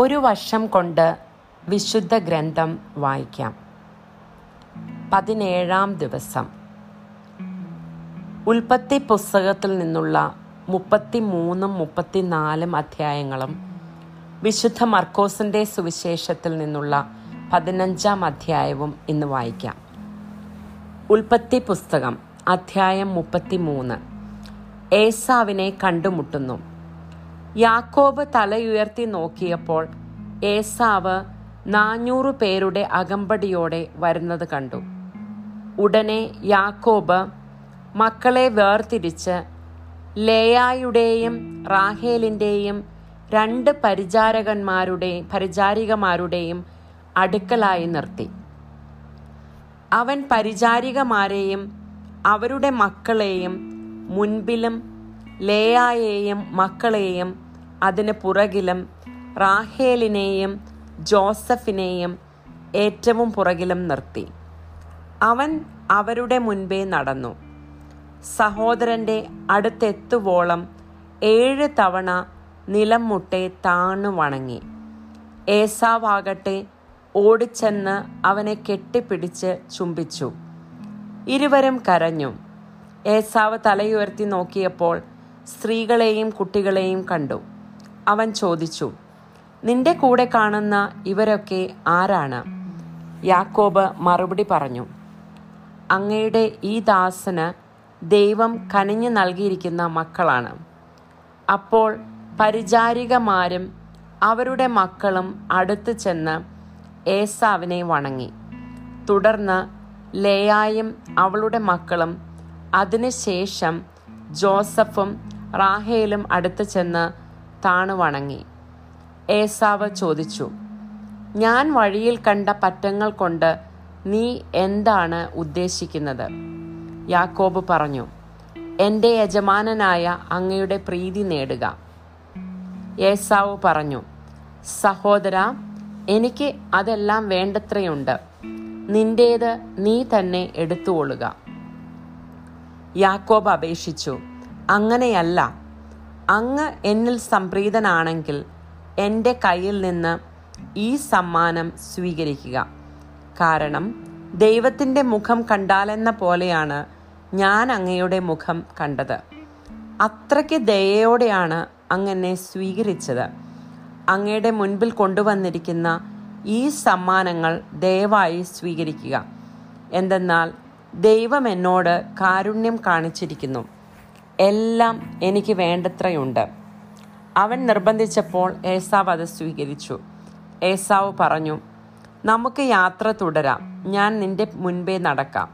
ഒരു വർഷം കൊണ്ട് വിശുദ്ധ ഗ്രന്ഥം വായിക്കാം. പതിനേഴാം ദിവസം. ഉൽപ്പത്തി പുസ്തകത്തിൽ നിന്നുള്ള മുപ്പത്തി മൂന്നും മുപ്പത്തിനാലും അധ്യായങ്ങളും വിശുദ്ധ മർക്കോസിന്റെ സുവിശേഷത്തിൽ നിന്നുള്ള പതിനഞ്ചാം അധ്യായവും ഇന്ന് വായിക്കാം. ഉൽപ്പത്തി പുസ്തകം അധ്യായം മുപ്പത്തിമൂന്ന്. ഏസാവിനെ കണ്ടുമുട്ടുന്നു. യാക്കോബ് തലയുയർത്തി നോക്കിയപ്പോൾ ഏസാവ് നാനൂറ് പേരുടെ അകമ്പടിയോടെ വരുന്നത് കണ്ടു. ഉടനെ യാക്കോബ് മക്കളെ വേർതിരിച്ച് ലേയായുടെയും റാഹേലിന്റെയും രണ്ട് പരിചാരകന്മാരുടെയും പരിചാരികമാരുടെയും അടുക്കലായി നിർത്തി. അവൻ പരിചാരികമാരെയും അവരുടെ മക്കളെയും മുൻപിലും ലേയായെയും മക്കളെയും അതിന് പുറകിലും റാഹേലിനെയും ജോസഫിനെയും ഏറ്റവും പുറകിലും നിർത്തി. അവൻ അവരുടെ മുൻപേ നടന്നു. സഹോദരന്റെ അടുത്തെത്തുവോളം ഏഴ് തവണ നിലം മുട്ടെ താണു വണങ്ങി. ഏസാവാകട്ടെ ഓടിച്ചെന്ന് അവനെ കെട്ടിപ്പിടിച്ച് ചുംബിച്ചു. ഇരുവരും കരഞ്ഞു. ഏസാവ് തലയുയർത്തി നോക്കിയപ്പോൾ സ്ത്രീകളെയും കുട്ടികളെയും കണ്ടു. അവൻ ചോദിച്ചു നിന്റെ കൂടെ കാണുന്ന ഇവരൊക്കെ ആരാണ്? യാക്കോബ് മറുപടി പറഞ്ഞു അങ്ങയുടെ ഈ ദാസന് ദൈവം കനിഞ്ഞു നൽകിയിരിക്കുന്ന മക്കളാണ്. അപ്പോൾ പരിചാരികമാരും അവരുടെ മക്കളും അടുത്ത് ചെന്ന് ഏസാവിനെ വണങ്ങി. തുടർന്ന് ലേയായും അവളുടെ മക്കളും അതിനുശേഷം ജോസഫും റാഹേലും അടുത്ത് ചെന്ന് താണു വണങ്ങി ഏസാവ് ചോദിച്ചു ഞാൻ വഴിയിൽ കണ്ട പറ്റങ്ങൾ കൊണ്ട് നീ എന്താണ് ഉദ്ദേശിക്കുന്നത്? യാക്കോബ് പറഞ്ഞു എന്റെ യജമാനനായ അങ്ങയുടെ പ്രീതി നേടുക. ഏസാവ് പറഞ്ഞു സഹോദര എനിക്ക് അതെല്ലാം വേണ്ടത്രയുണ്ട്. നിന്റേത് നീ തന്നെ എടുത്തുകൊള്ളുക. യാക്കോബ് അപേക്ഷിച്ചു അങ്ങനെയല്ല. അങ്ങ് എന്നിൽ സംപ്രീതനാണെങ്കിൽ എന്റെ കയ്യിൽ നിന്ന് ഈ സമ്മാനം സ്വീകരിക്കുക. കാരണം ദൈവത്തിന്റെ മുഖം കണ്ടാലെന്ന പോലെയാണ് ഞാൻ അങ്ങയുടെ മുഖം കണ്ടത്. അത്രയ്ക്ക് ദയയോടെയാണ് അങ്ങനെ സ്വീകരിച്ചത്. അങ്ങയുടെ മുൻപിൽ കൊണ്ടുവന്നിരിക്കുന്ന ഈ സമ്മാനങ്ങൾ ദയവായി സ്വീകരിക്കുക. എന്തെന്നാൽ ദൈവം എന്നോട് കാരുണ്യം കാണിച്ചിരിക്കുന്നു. എല്ലാം എനിക്ക് വേണ്ടത്രയുണ്ട്. അവൻ നിർബന്ധിച്ചപ്പോൾ ഏസാവ് അത് സ്വീകരിച്ചു. ഏസാവ് പറഞ്ഞു നമുക്ക് യാത്ര തുടരാം. ഞാൻ നിന്റെ മുൻപേ നടക്കാം.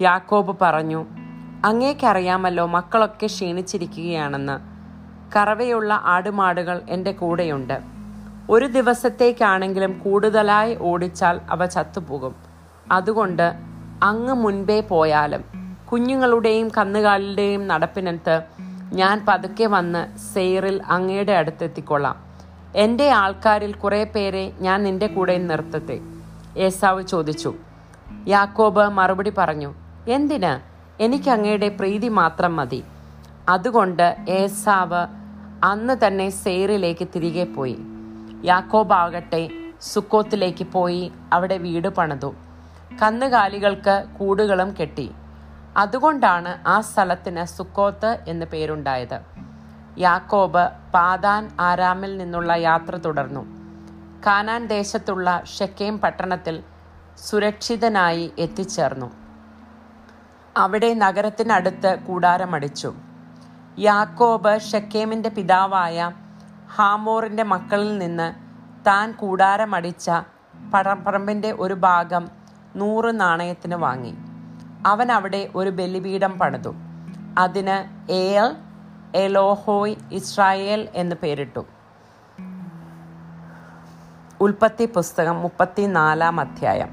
യാക്കോബ് പറഞ്ഞു അങ്ങേക്കറിയാമല്ലോ മക്കളൊക്കെ ക്ഷീണിച്ചിരിക്കുകയാണെന്ന്. കറവയുള്ള ആടുമാടുകൾ എന്റെ കൂടെയുണ്ട്. ഒരു ദിവസത്തേക്കാണെങ്കിലും കൂടുതലായി ഓടിച്ചാൽ അവ ചത്തുപോകും. അതുകൊണ്ട് അങ്ങ് മുൻപേ പോയാലും കുഞ്ഞുങ്ങളുടെയും കന്നുകാലിയുടെയും നടപ്പിനത്ത് ഞാൻ പതുക്കെ വന്ന് സെയറിൽ അങ്ങയുടെ അടുത്തെത്തിക്കൊള്ളാം എന്റെ ആൾക്കാരിൽ കുറേ പേരെ ഞാൻ നിന്റെ കൂടെ നിർത്തത്തെ ഏസാവ് ചോദിച്ചു. യാക്കോബ് മറുപടി പറഞ്ഞു എന്തിന്? എനിക്ക് അങ്ങയുടെ പ്രീതി മാത്രം മതി. അതുകൊണ്ട് ഏസാവ് അന്ന് തന്നെ സെയറിലേക്ക് തിരികെ പോയി. യാക്കോബ് ആകട്ടെ സുക്കോത്തിലേക്ക് പോയി അവിടെ വീട് പണിതു. കന്നുകാലികൾക്ക് കൂടുകളും കെട്ടി. അതുകൊണ്ടാണ് ആ സ്ഥലത്തിന് സുക്കോത്ത് എന്ന് പേരുണ്ടായത്. യാക്കോബ് പാതാൻ ആരാമിൽ നിന്നുള്ള യാത്ര തുടർന്നു. കാനാൻ ദേശത്തുള്ള ഷെക്കേം പട്ടണത്തിൽ സുരക്ഷിതനായി എത്തിച്ചേർന്നു. അവിടെ നഗരത്തിനടുത്ത് കൂടാരമടിച്ചു. യാക്കോബ് ഷെക്കേമിന്റെ പിതാവായ ഹാമോറിന്റെ മക്കളിൽ നിന്ന് താൻ കൂടാരമടിച്ച പടപ്പറമ്പിന്റെ ഒരു ഭാഗം നൂറ് നാണയത്തിന് വാങ്ങി. അവൻ അവിടെ ഒരു ബലിപീഠം പണിതു. അതിന് ഏൽ എലോഹോയ് ഇസ്രായേൽ എന്ന് പേരിട്ടു. ഉൽപ്പത്തി പുസ്തകം മുപ്പത്തിനാലാം അധ്യായം.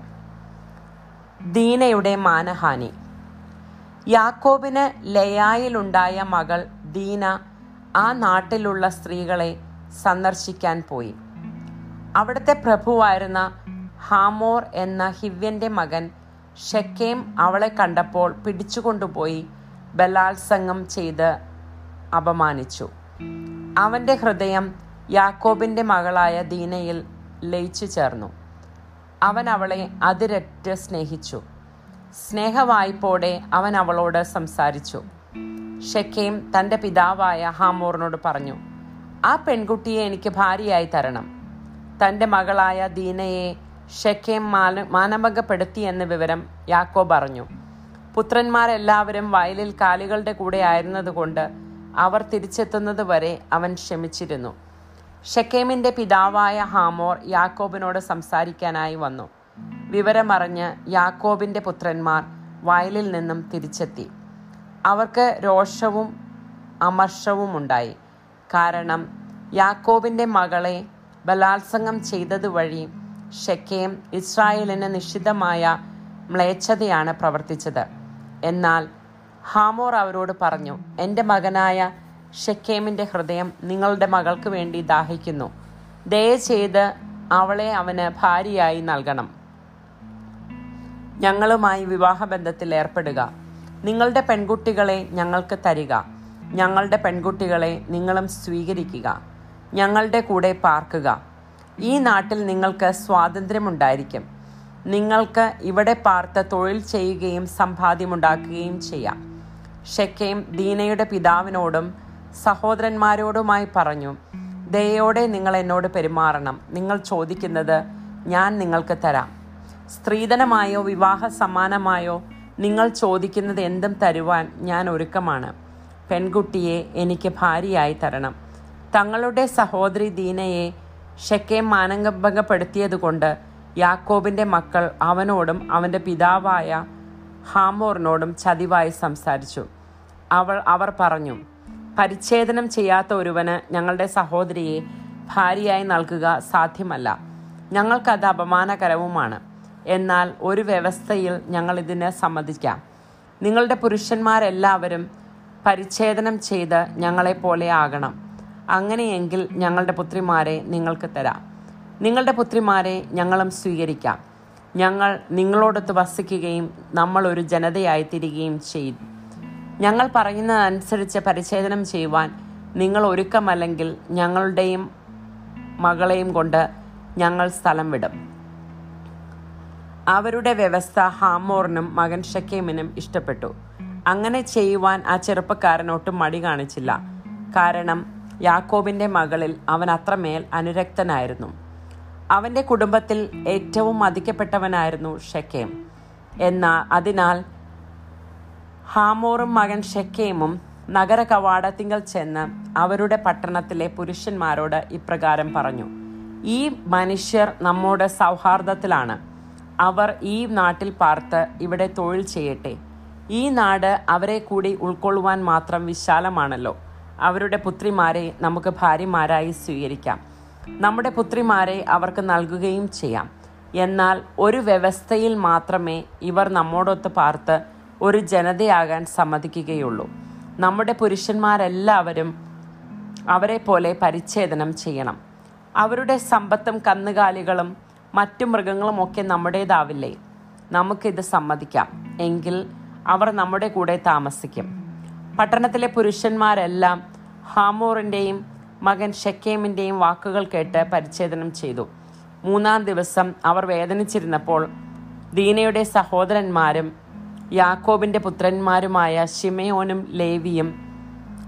ദീനയുടെ മാനഹാനി. യാക്കോബിന് ലയായിലുണ്ടായ മകൾ ദീന ആ നാട്ടിലുള്ള സ്ത്രീകളെ സന്ദർശിക്കാൻ പോയി. അവിടുത്തെ പ്രഭുവായിരുന്ന ഹാമോർ എന്ന ഹിവ്യന്റെ മകൻ ഷെക്കേം അവളെ കണ്ടപ്പോൾ പിടിച്ചുകൊണ്ടുപോയി ബലാത്സംഗം ചെയ്ത് അപമാനിച്ചു. അവന്റെ ഹൃദയം യാക്കോബിന്റെ മകളായ ദീനയിൽ ലയിച്ചു ചേർന്നു. അവൻ അവളെ അതിരറ്റ് സ്നേഹിച്ചു. സ്നേഹവായ്പോടെ അവൻ അവളോട് സംസാരിച്ചു. ഷെക്കേം തന്റെ പിതാവായ ഹാമോറിനോട് പറഞ്ഞു ആ പെൺകുട്ടിയെ എനിക്ക് ഭാര്യയായി തരണം. തന്റെ മകളായ ദീനയെ ഷെക്കേം മാന മാനഭംഗപ്പെടുത്തി എന്ന വിവരം യാക്കോബ് അറിഞ്ഞു. പുത്രന്മാരെല്ലാവരും വയലിൽ കാലികളുടെ കൂടെ ആയിരുന്നതുകൊണ്ട് അവർ തിരിച്ചെത്തുന്നത് വരെ അവൻ ക്ഷമിച്ചിരുന്നു. ഷെക്കേമിന്റെ പിതാവായ ഹാമോർ യാക്കോബിനോട് സംസാരിക്കാനായി വന്നു. വിവരമറിഞ്ഞ് യാക്കോബിന്റെ പുത്രന്മാർ വയലിൽ നിന്നും തിരിച്ചെത്തി. അവർക്ക് രോഷവും അമർഷവും ഉണ്ടായി. കാരണം യാക്കോബിന്റെ മകളെ ബലാത്സംഗം ചെയ്തതുവഴി ഷെക്കേം ഇസ്രായേലിന് നിശ്ചിതമായ മ്ലേച്ഛതയാണ് പ്രവർത്തിച്ചത്. എന്നാൽ ഹാമോർ അവരോട് പറഞ്ഞു എന്റെ മകനായ ഷെക്കേമിന്റെ ഹൃദയം നിങ്ങളുടെ മകൾക്ക് വേണ്ടി ദാഹിക്കുന്നു. ദയചെയ്ത് അവളെ അവന് ഭാര്യയായി നൽകണം. ഞങ്ങളുമായി വിവാഹബന്ധത്തിൽ ഏർപ്പെടുക. നിങ്ങളുടെ പെൺകുട്ടികളെ ഞങ്ങൾക്ക് തരിക. ഞങ്ങളുടെ പെൺകുട്ടികളെ നിങ്ങളും സ്വീകരിക്കുക. ഞങ്ങളുടെ കൂടെ പാർക്കുക. ഈ നാട്ടിൽ നിങ്ങൾക്ക് സ്വാതന്ത്ര്യമുണ്ടായിരിക്കും. നിങ്ങൾക്ക് ഇവിടെ പാർത്ത് തൊഴിൽ ചെയ്യുകയും സമ്പാദ്യമുണ്ടാക്കുകയും ചെയ്യാം. ഷെക്കേം ദീനയുടെ പിതാവിനോടും സഹോദരന്മാരോടുമായി പറഞ്ഞു ദയോടെ നിങ്ങൾ എന്നോട് പെരുമാറണം. നിങ്ങൾ ചോദിക്കുന്നത് ഞാൻ നിങ്ങൾക്ക് തരാം. സ്ത്രീധനമായോ വിവാഹ സമ്മാനമായോ നിങ്ങൾ ചോദിക്കുന്നത് എന്തും തരുവാൻ ഞാൻ ഒരുക്കമാണ്. പെൺകുട്ടിയെ എനിക്ക് ഭാര്യയായി തരണം. തങ്ങളുടെ സഹോദരി ദീനയെ ഷെക്കേം മാനഭംഗപ്പെടുത്തിയതുകൊണ്ട് യാക്കോബിന്റെ മക്കൾ അവനോടും അവന്റെ പിതാവായ ഹാമോറിനോടും ചതിവായി സംസാരിച്ചു. അവൾ അവർ പറഞ്ഞു പരിച്ഛേദനം ചെയ്യാത്ത ഒരുവന് ഞങ്ങളുടെ സഹോദരിയെ ഭാര്യയായി നൽകുക സാധ്യമല്ല. ഞങ്ങൾക്കത് അപമാനകരവുമാണ്. എന്നാൽ ഒരു വ്യവസ്ഥയിൽ ഞങ്ങൾ ഇതിന് സമ്മതിക്കാം. നിങ്ങളുടെ പുരുഷന്മാരെല്ലാവരും പരിച്ഛേദനം ചെയ്ത് ഞങ്ങളെപ്പോലെ ആകണം. അങ്ങനെയെങ്കിൽ ഞങ്ങളുടെ പുത്രിമാരെ നിങ്ങൾക്ക് തരാം. നിങ്ങളുടെ പുത്രിമാരെ ഞങ്ങളും സ്വീകരിക്കാം. ഞങ്ങൾ നിങ്ങളോടൊത്ത് വസിക്കുകയും നമ്മൾ ഒരു ജനതയായി തീരുകയും ചെയ്യും. ഞങ്ങൾ പറയുന്നതനുസരിച്ച് പരിച്ഛേദനം ചെയ്യുവാൻ നിങ്ങൾ ഒരുക്കമല്ലെങ്കിൽ ഞങ്ങളുടെയും മകളെയും കൊണ്ട് ഞങ്ങൾ സ്ഥലം വിടും. അവരുടെ വ്യവസ്ഥ ഹാമോറിനും മകൻ ഷക്കേമിനും ഇഷ്ടപ്പെട്ടു. അങ്ങനെ ചെയ്യുവാൻ ആ ചെറുപ്പക്കാരൻ ഒട്ടും മടി കാണിച്ചില്ല. കാരണം യാക്കോബിന്റെ മകളിൽ അവൻ അത്രമേൽ അനുരക്തനായിരുന്നു. അവന്റെ കുടുംബത്തിൽ ഏറ്റവും മതിക്കപ്പെട്ടവനായിരുന്നു ഷെക്കേം. എന്നാൽ അതിനാൽ ഹാമോറും മകൻ ഷെക്കേമും നഗര കവാടത്തിങ്കൽ ചെന്ന് അവരുടെ പട്ടണത്തിലെ പുരുഷന്മാരോട് ഇപ്രകാരം പറഞ്ഞു ഈ മനുഷ്യർ നമ്മുടെ സൗഹാർദ്ദത്തിലാണ്. അവർ ഈ നാട്ടിൽ പാർത്ത് ഇവിടെ തൊഴിൽ ചെയ്യട്ടെ. ഈ നാട് അവരെ കൂടി ഉൾക്കൊള്ളുവാൻ മാത്രം വിശാലമാണല്ലോ. അവരുടെ പുത്രിമാരെ നമുക്ക് ഭാര്യമാരായി സ്വീകരിക്കാം. നമ്മുടെ പുത്രിമാരെ അവർക്ക് നൽകുകയും ചെയ്യാം. എന്നാൽ ഒരു വ്യവസ്ഥയിൽ മാത്രമേ ഇവർ നമ്മോടൊത്ത് പാർത്ത് ഒരു ജനതയാകാൻ സമ്മതിക്കുകയുള്ളൂ. നമ്മുടെ പുരുഷന്മാരെല്ലാവരും അവരെ പോലെ പരിച്ഛേദനം ചെയ്യണം. അവരുടെ സമ്പത്തും കന്നുകാലികളും മറ്റു മൃഗങ്ങളും മൃഗങ്ങളുമൊക്കെ നമ്മുടേതാവില്ലേ? നമുക്കിത് സമ്മതിക്കാം. എങ്കിൽ അവർ നമ്മുടെ കൂടെ താമസിക്കും. പട്ടണത്തിലെ പുരുഷന്മാരെല്ലാം ഹാമോറിന്റെയും മകൻ ഷെക്കേമിന്റെയും വാക്കുകൾ കേട്ട് പരിച്ഛേദനം ചെയ്തു. മൂന്നാം ദിവസം അവർ വേദനിച്ചിരുന്നപ്പോൾ ദീനയുടെ സഹോദരന്മാരും യാക്കോബിന്റെ പുത്രന്മാരുമായ ഷിമയോനും ലേവിയും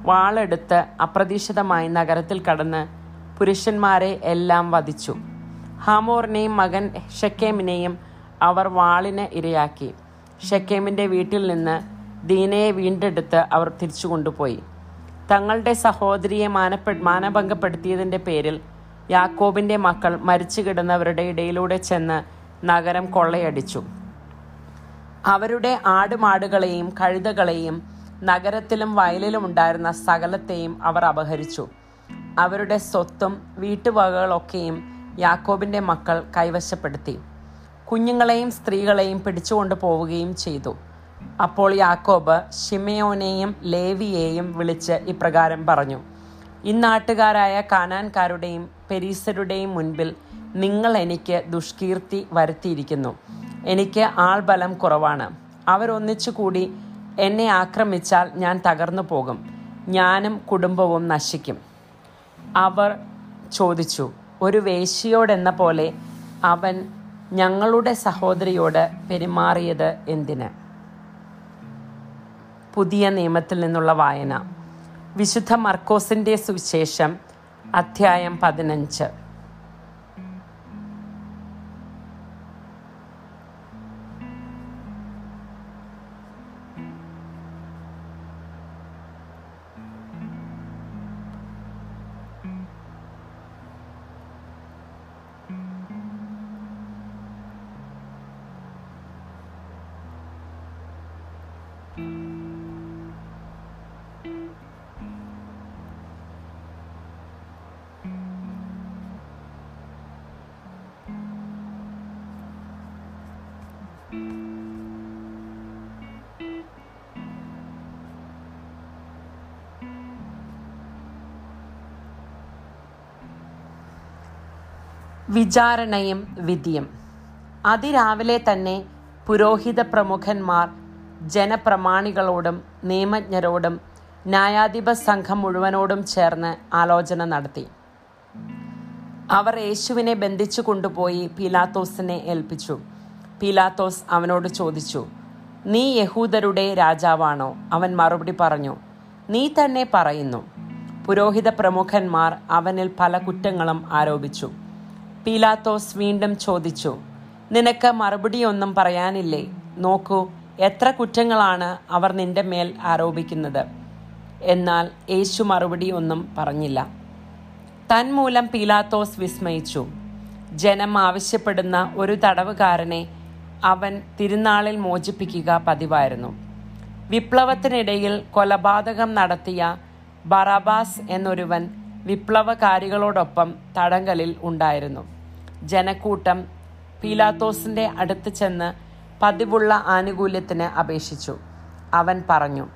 വാളെടുത്ത് അപ്രതീക്ഷിതമായി നഗരത്തിൽ കടന്ന് പുരുഷന്മാരെ എല്ലാം വധിച്ചു. ഹാമോറിനെയും മകൻ ഷെക്കേമിനെയും അവർ വാളിന് ഇരയാക്കി. ഷെക്കേമിന്റെ വീട്ടിൽ നിന്ന് ദീനയെ വീണ്ടെടുത്ത് അവർ തിരിച്ചു കൊണ്ടുപോയി. തങ്ങളുടെ സഹോദരിയെ മാനപ്പെ മാനഭംഗപ്പെടുത്തിയതിന്റെ പേരിൽ യാക്കോബിന്റെ മക്കൾ മരിച്ചു കിടന്നവരുടെ ഇടയിലൂടെ ചെന്ന് നഗരം കൊള്ളയടിച്ചു. അവരുടെ ആടുമാടുകളെയും കഴുതകളെയും നഗരത്തിലും വയലിലും ഉണ്ടായിരുന്ന സകലത്തെയും അവർ അപഹരിച്ചു. അവരുടെ സ്വത്തും വീട്ടുവകകളൊക്കെയും യാക്കോബിന്റെ മക്കൾ കൈവശപ്പെടുത്തി. കുഞ്ഞുങ്ങളെയും സ്ത്രീകളെയും പിടിച്ചുകൊണ്ടു പോവുകയും ചെയ്തു. അപ്പോൾ യാക്കോബ് ഷിമയോനെയും ലേവിയെയും വിളിച്ച് ഇപ്രകാരം പറഞ്ഞു ഇന്നാട്ടുകാരായ കാനാൻകാരുടെയും പെരീസരുടെയും മുൻപിൽ നിങ്ങൾ എനിക്ക് ദുഷ്കീർത്തി വരുത്തിയിരിക്കുന്നു. എനിക്ക് ആൾബലം കുറവാണ്. അവരൊന്നിച്ചുകൂടി എന്നെ ആക്രമിച്ചാൽ ഞാൻ തകർന്നു പോകും. ഞാനും കുടുംബവും നശിക്കും. അവർ ചോദിച്ചു ഒരു വേശിയോടെന്ന പോലെ അവൻ ഞങ്ങളുടെ സഹോദരിയോട് പെരുമാറിയത് എന്തിന്? പുതിയ നിയമത്തിൽ നിന്നുള്ള വായന. വിശുദ്ധ മർക്കോസിന്റെ സുവിശേഷം അധ്യായം പതിനഞ്ച്. വിചാരണയും വിധിയും. അതിരാവിലെ തന്നെ പുരോഹിത പ്രമുഖന്മാർ ജനപ്രമാണികളോടും നിയമജ്ഞരോടും ന്യായാധിപ സംഘം മുഴുവനോടും ചേർന്ന് ആലോചന നടത്തി. അവർ യേശുവിനെ ബന്ധിച്ചു കൊണ്ടുപോയി പീലാത്തോസിനെ ഏൽപ്പിച്ചു. പീലാത്തോസ് അവനോട് ചോദിച്ചു നീ യഹൂദരുടെ രാജാവാണോ? അവൻ മറുപടി പറഞ്ഞു നീ തന്നെ പറയുന്നു. പുരോഹിത പ്രമുഖന്മാർ അവനിൽ പല കുറ്റങ്ങളും ആരോപിച്ചു. പീലാത്തോസ് വീണ്ടും ചോദിച്ചു നിനക്ക് മറുപടിയൊന്നും പറയാനില്ലേ? നോക്കൂ എത്ര കുറ്റങ്ങളാണ് അവർ നിന്റെ മേൽ ആരോപിക്കുന്നത്. എന്നാൽ യേശു മറുപടി ഒന്നും പറഞ്ഞില്ല. തന്മൂലം പീലാത്തോസ് വിസ്മയിച്ചു. ജനം ആവശ്യപ്പെടുന്ന ഒരു തടവുകാരനെ അവൻ തിരുനാളിൽ മോചിപ്പിക്കുക പതിവായിരുന്നു. വിപ്ലവത്തിനിടയിൽ കൊലപാതകം നടത്തിയ ബറാബാസ് എന്നൊരുവൻ വിപ്ലവകാരികളോടൊപ്പം തടങ്കലിൽ ഉണ്ടായിരുന്നു. ജനക്കൂട്ടം പീലാത്തോസിന്റെ അടുത്ത് ചെന്ന് പതിവുള്ള ആനുകൂല്യത്തിന് അപേക്ഷിച്ചു. അവൻ പറഞ്ഞു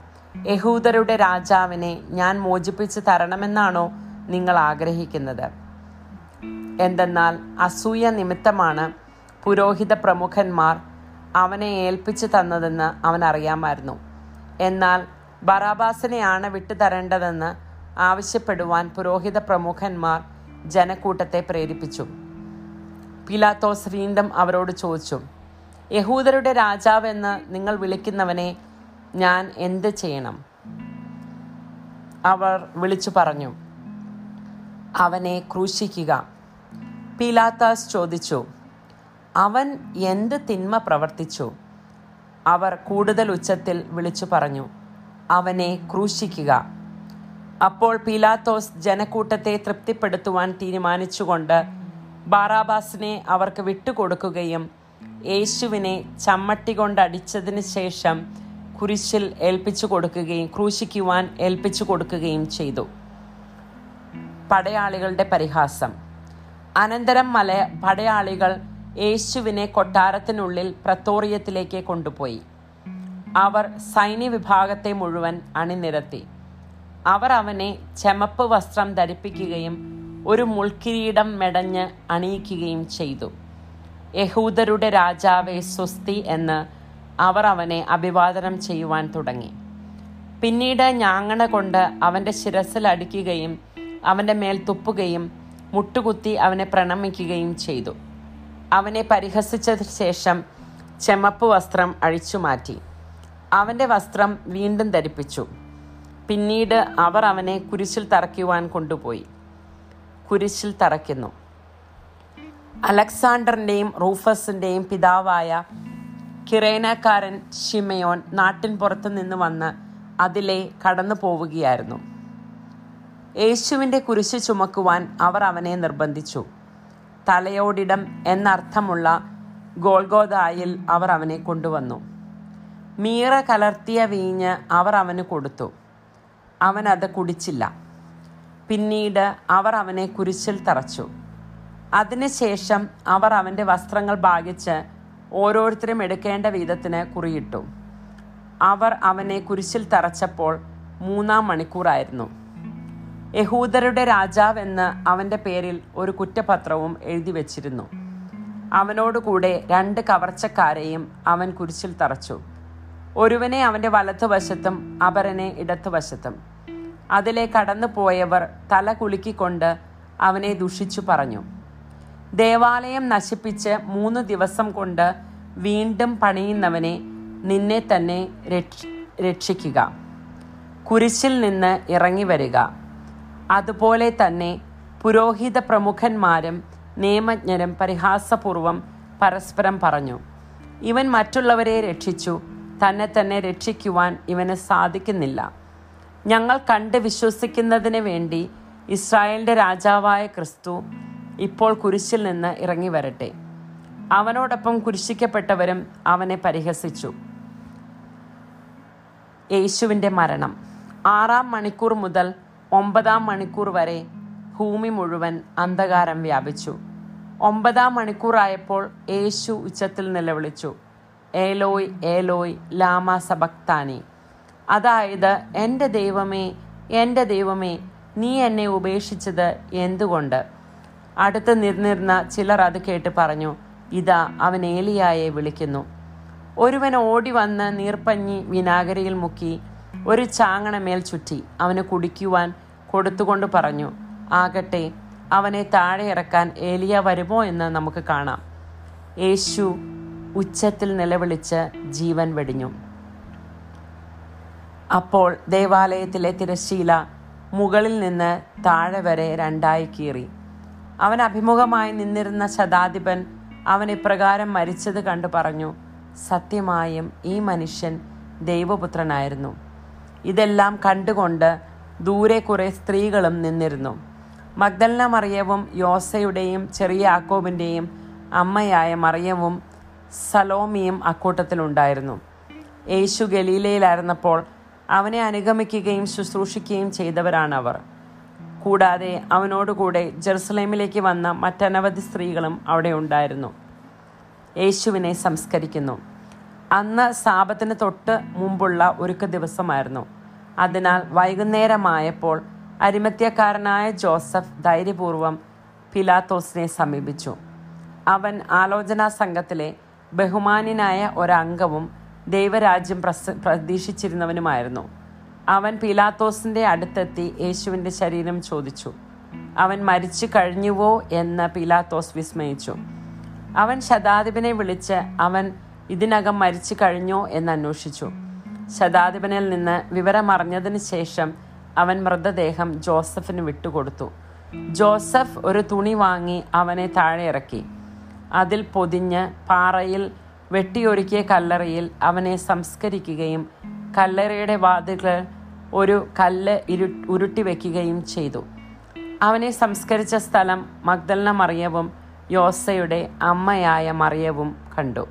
യഹൂദരുടെ രാജാവിനെ ഞാൻ മോചിപ്പിച്ച് തരണമെന്നാണോ നിങ്ങൾ ആഗ്രഹിക്കുന്നത്? എന്തെന്നാൽ അസൂയ നിമിത്തമാണ് പുരോഹിത പ്രമുഖന്മാർ അവനെ ഏൽപ്പിച്ചു തന്നതെന്ന് അവൻ അറിയാമായിരുന്നു എന്നാൽ ബറാബാസിനെയാണ് വിട്ടുതരേണ്ടതെന്ന് ആവശ്യപ്പെടുവാൻ പുരോഹിത പ്രമുഖന്മാർ ജനക്കൂട്ടത്തെ പ്രേരിപ്പിച്ചു. പിലാത്തോസ് വീണ്ടും അവരോട് ചോദിച്ചു യഹൂദരുടെ രാജാവെന്ന് നിങ്ങൾ വിളിക്കുന്നവനെ ഞാൻ എന്ത് ചെയ്യണം? അവർ വിളിച്ചു പറഞ്ഞു അവനെ ക്രൂശിക്കുക. പീലാത്താസ് ചോദിച്ചു അവൻ എന്ത് തിന്മ പ്രവർത്തിച്ചു? അവർ കൂടുതൽ ഉച്ചത്തിൽ വിളിച്ചു പറഞ്ഞു അവനെ ക്രൂശിക്കുക. അപ്പോൾ പീലാത്തോസ് ജനക്കൂട്ടത്തെ തൃപ്തിപ്പെടുത്തുവാൻ തീരുമാനിച്ചുകൊണ്ട് ബാറാബാസിനെ അവർക്ക് വിട്ടുകൊടുക്കുകയും യേശുവിനെ ചമ്മട്ടി കൊണ്ടടിച്ചതിന് ശേഷം കുരിശിൽ ഏൽപ്പിച്ചു കൊടുക്കുകയും ക്രൂശിക്കുവാൻ ഏൽപ്പിച്ചു കൊടുക്കുകയും ചെയ്തു. പടയാളികളുടെ പരിഹാസം. അനന്തരം മല പടയാളികൾ യേശുവിനെ കൊട്ടാരത്തിനുള്ളിൽ പ്രത്തോറിയത്തിലേക്ക് കൊണ്ടുപോയി. അവർ സൈന്യ വിഭാഗത്തെ മുഴുവൻ അണിനിരത്തി. അവർ അവനെ ചെമപ്പ് വസ്ത്രം ധരിപ്പിക്കുകയും ഒരു മുൾക്കിരീടം മെടഞ്ഞ് അണിയിക്കുകയും ചെയ്തു. യഹൂദരുടെ രാജാവെ സ്വസ്തി എന്ന് അവർ അവനെ അഭിവാദനം ചെയ്യുവാൻ തുടങ്ങി. പിന്നീട് ഞാങ്ങണ കൊണ്ട് അവന്റെ ശിരസിൽ അടിക്കുകയും അവന്റെ മേൽ തുപ്പുകയും മുട്ടുകുത്തി അവനെ പ്രണമിക്കുകയും ചെയ്തു. അവനെ പരിഹസിച്ച ശേഷം ചെമപ്പ് വസ്ത്രം അഴിച്ചു മാറ്റി അവന്റെ വസ്ത്രം വീണ്ടും ധരിപ്പിച്ചു. പിന്നീട് അവർ അവനെ കുരിശിൽ തറയ്ക്കുവാൻ കൊണ്ടുപോയി. കുരിശിൽ തറയ്ക്കുന്നു. അലക്സാണ്ടറിന്റെയും റൂഫസിന്റെയും പിതാവായ കിറേനക്കാരൻ ഷിമയോൻ നാട്ടിൻ പുറത്തു നിന്ന് വന്ന് അതിലെ കടന്നു പോവുകയായിരുന്നു. യേശുവിന്റെ കുരിശ് ചുമക്കുവാൻ അവർ അവനെ നിർബന്ധിച്ചു. തലയോടിടം എന്നർത്ഥമുള്ള ഗോൾഗോദായിൽ അവർ അവനെ കൊണ്ടുവന്നു. മീറ കലർത്തിയ വീഞ്ഞ് അവർ അവന് കൊടുത്തു. അവൻ അത് കുടിച്ചില്ല. പിന്നീട് അവർ അവനെ കുരിശിൽ തറച്ചു. അതിനുശേഷം അവർ അവന്റെ വസ്ത്രങ്ങൾ ഭാഗിച്ച് ഓരോരുത്തരും എടുക്കേണ്ട വിധത്തിന് കുറിയിട്ടു. അവർ അവനെ കുരിശിൽ തറച്ചപ്പോൾ മൂന്നാം മണിക്കൂറായിരുന്നു. യഹൂദരുടെ രാജാവെന്ന് അവന്റെ പേരിൽ ഒരു കുറ്റപത്രവും എഴുതി വച്ചിരുന്നു. അവനോടുകൂടെ രണ്ട് കവർച്ചക്കാരെയും അവൻ കുരിശിൽ തറച്ചു. ഒരുവനെ അവന്റെ വലത്തുവശത്തും അപരനെ ഇടത്തുവശത്തും അതിലെ കടന്നു പോയവർ തല കുലുക്കിക്കൊണ്ട് അവനെ ദുഷിച്ചു പറഞ്ഞു. ദേവാലയം നശിപ്പിച്ച് മൂന്ന് ദിവസം കൊണ്ട് വീണ്ടും പണിയുന്നവനെ നിന്നെ തന്നെ രക്ഷിക്കുക. കുരിശിൽ നിന്ന് ഇറങ്ങി വരിക അതുപോലെ തന്നെ പുരോഹിത പ്രമുഖന്മാരും നിയമജ്ഞരും പരിഹാസപൂർവം പരസ്പരം പറഞ്ഞു. ഇവൻ മറ്റുള്ളവരെ രക്ഷിച്ചു. തന്നെ തന്നെ രക്ഷിക്കുവാൻ ഇവന് സാധിക്കുന്നില്ല. ഞങ്ങൾ കണ്ട് വിശ്വസിക്കുന്നതിന് വേണ്ടി ഇസ്രായേലിന്റെ രാജാവായ ക്രിസ്തു ഇപ്പോൾ കുരിശിൽ നിന്ന് ഇറങ്ങി വരട്ടെ. അവനോടൊപ്പം കുരിശിക്കപ്പെട്ടവരും അവനെ പരിഹസിച്ചു. യേശുവിന്റെ മരണം. ആറാം മണിക്കൂർ മുതൽ ഒമ്പതാം മണിക്കൂർ വരെ ഭൂമി മുഴുവൻ അന്ധകാരം വ്യാപിച്ചു. ഒമ്പതാം മണിക്കൂറായപ്പോൾ യേശു ഉച്ചത്തിൽ നിലവിളിച്ചു. ഏലോയ് ഏലോയ് ലാമ സബക്താനി. അതായത് എന്റെ ദൈവമേ എന്റെ ദൈവമേ നീ എന്നെ ഉപേക്ഷിച്ചത് എന്തുകൊണ്ട്? അടുത്ത് നിന്നിരുന്ന ചിലർ അത് കേട്ട് പറഞ്ഞു ഇതാ അവൻ ഏലിയായെ വിളിക്കുന്നു. ഒരുവൻ ഓടി വന്ന് നീർപ്പഞ്ഞി വിനാഗിരിയിൽ മുക്കി ഒരു ചാങ്ങണമേൽ ചുറ്റി അവന് കുടിക്കുവാൻ കൊടുത്തുകൊണ്ട് പറഞ്ഞു ആകട്ടെ അവനെ താഴെ ഇറക്കാൻ ഏലിയ വരുമോ എന്ന് നമുക്ക് കാണാം. യേശു ഉച്ചത്തിൽ നിലവിളിച്ച് ജീവൻ വെടിഞ്ഞു. അപ്പോൾ ദേവാലയത്തിലെ തിരശ്ശീല മുകളിൽ നിന്ന് താഴെ വരെ രണ്ടായി കീറി. അവൻ അഭിമുഖമായി നിന്നിരുന്ന ശതാധിപൻ അവൻ ഇപ്രകാരം മരിച്ചത് കണ്ടു പറഞ്ഞു സത്യമായും ഈ മനുഷ്യൻ ദൈവപുത്രനായിരുന്നു. ഇതെല്ലാം കണ്ടുകൊണ്ട് ദൂരെ കുറേ സ്ത്രീകളും നിന്നിരുന്നു. മഗ്ദലന മറിയവും യോസയുടെയും ചെറിയ ആക്കോബിന്റെയും അമ്മയായ മറിയവും സലോമിയും അക്കൂട്ടത്തിലുണ്ടായിരുന്നു. യേശു ഗലീലയിലായിരുന്നപ്പോൾ അവനെ അനുഗമിക്കുകയും ശുശ്രൂഷിക്കുകയും ചെയ്തവരാണ് അവർ കൂടാതെ അവനോടുകൂടെ ജെറുസലേമിലേക്ക് വന്ന മറ്റനവധി സ്ത്രീകളും അവിടെ ഉണ്ടായിരുന്നു. യേശുവിനെ സംസ്കരിക്കുന്നു. അന്ന് സാപത്തിന് തൊട്ട് മുമ്പുള്ള ഒരുക്ക ദിവസമായിരുന്നു. അതിനാൽ വൈകുന്നേരമായപ്പോൾ അരിമത്യക്കാരനായ ജോസഫ് ധൈര്യപൂർവം പിലാത്തോസിനെ സമീപിച്ചു. അവൻ ആലോചനാ സംഘത്തിലെ ബഹുമാന്യനായ ഒരംഗവും ദൈവരാജ്യം പ്രസ പ്രതീക്ഷിച്ചിരുന്നവനുമായിരുന്നു. അവൻ പീലാത്തോസിന്റെ അടുത്തെത്തി യേശുവിന്റെ ശരീരം ചോദിച്ചു. അവൻ മരിച്ചു കഴിഞ്ഞുവോ എന്ന് പീലാത്തോസ് വിസ്മയിച്ചു. അവൻ ശതാധിപനെ വിളിച്ച് അവൻ ഇതിനകം മരിച്ചു കഴിഞ്ഞോ എന്ന് അന്വേഷിച്ചു. ശതാധിപനിൽ നിന്ന് വിവരമറിഞ്ഞതിന് ശേഷം അവൻ മൃതദേഹം ജോസഫിന് വിട്ടുകൊടുത്തു. ജോസഫ് ഒരു തുണി വാങ്ങി അവനെ താഴെ ഇറക്കി. അതിൽ പൊതിഞ്ഞ് പാറയിൽ വെട്ടിയൊരുക്കിയ കല്ലറയിൽ അവനെ സംസ്കരിക്കുകയും കല്ലറയുടെ വാതിലുകൾ ഒരു കല്ല് ഇരു ഉരുട്ടി വെക്കുകയും ചെയ്തു. അവനെ സംസ്കരിച്ച സ്ഥലം മഗ്ദലന മറിയവും യോസയുടെ അമ്മയായ മറിയവും കണ്ടു.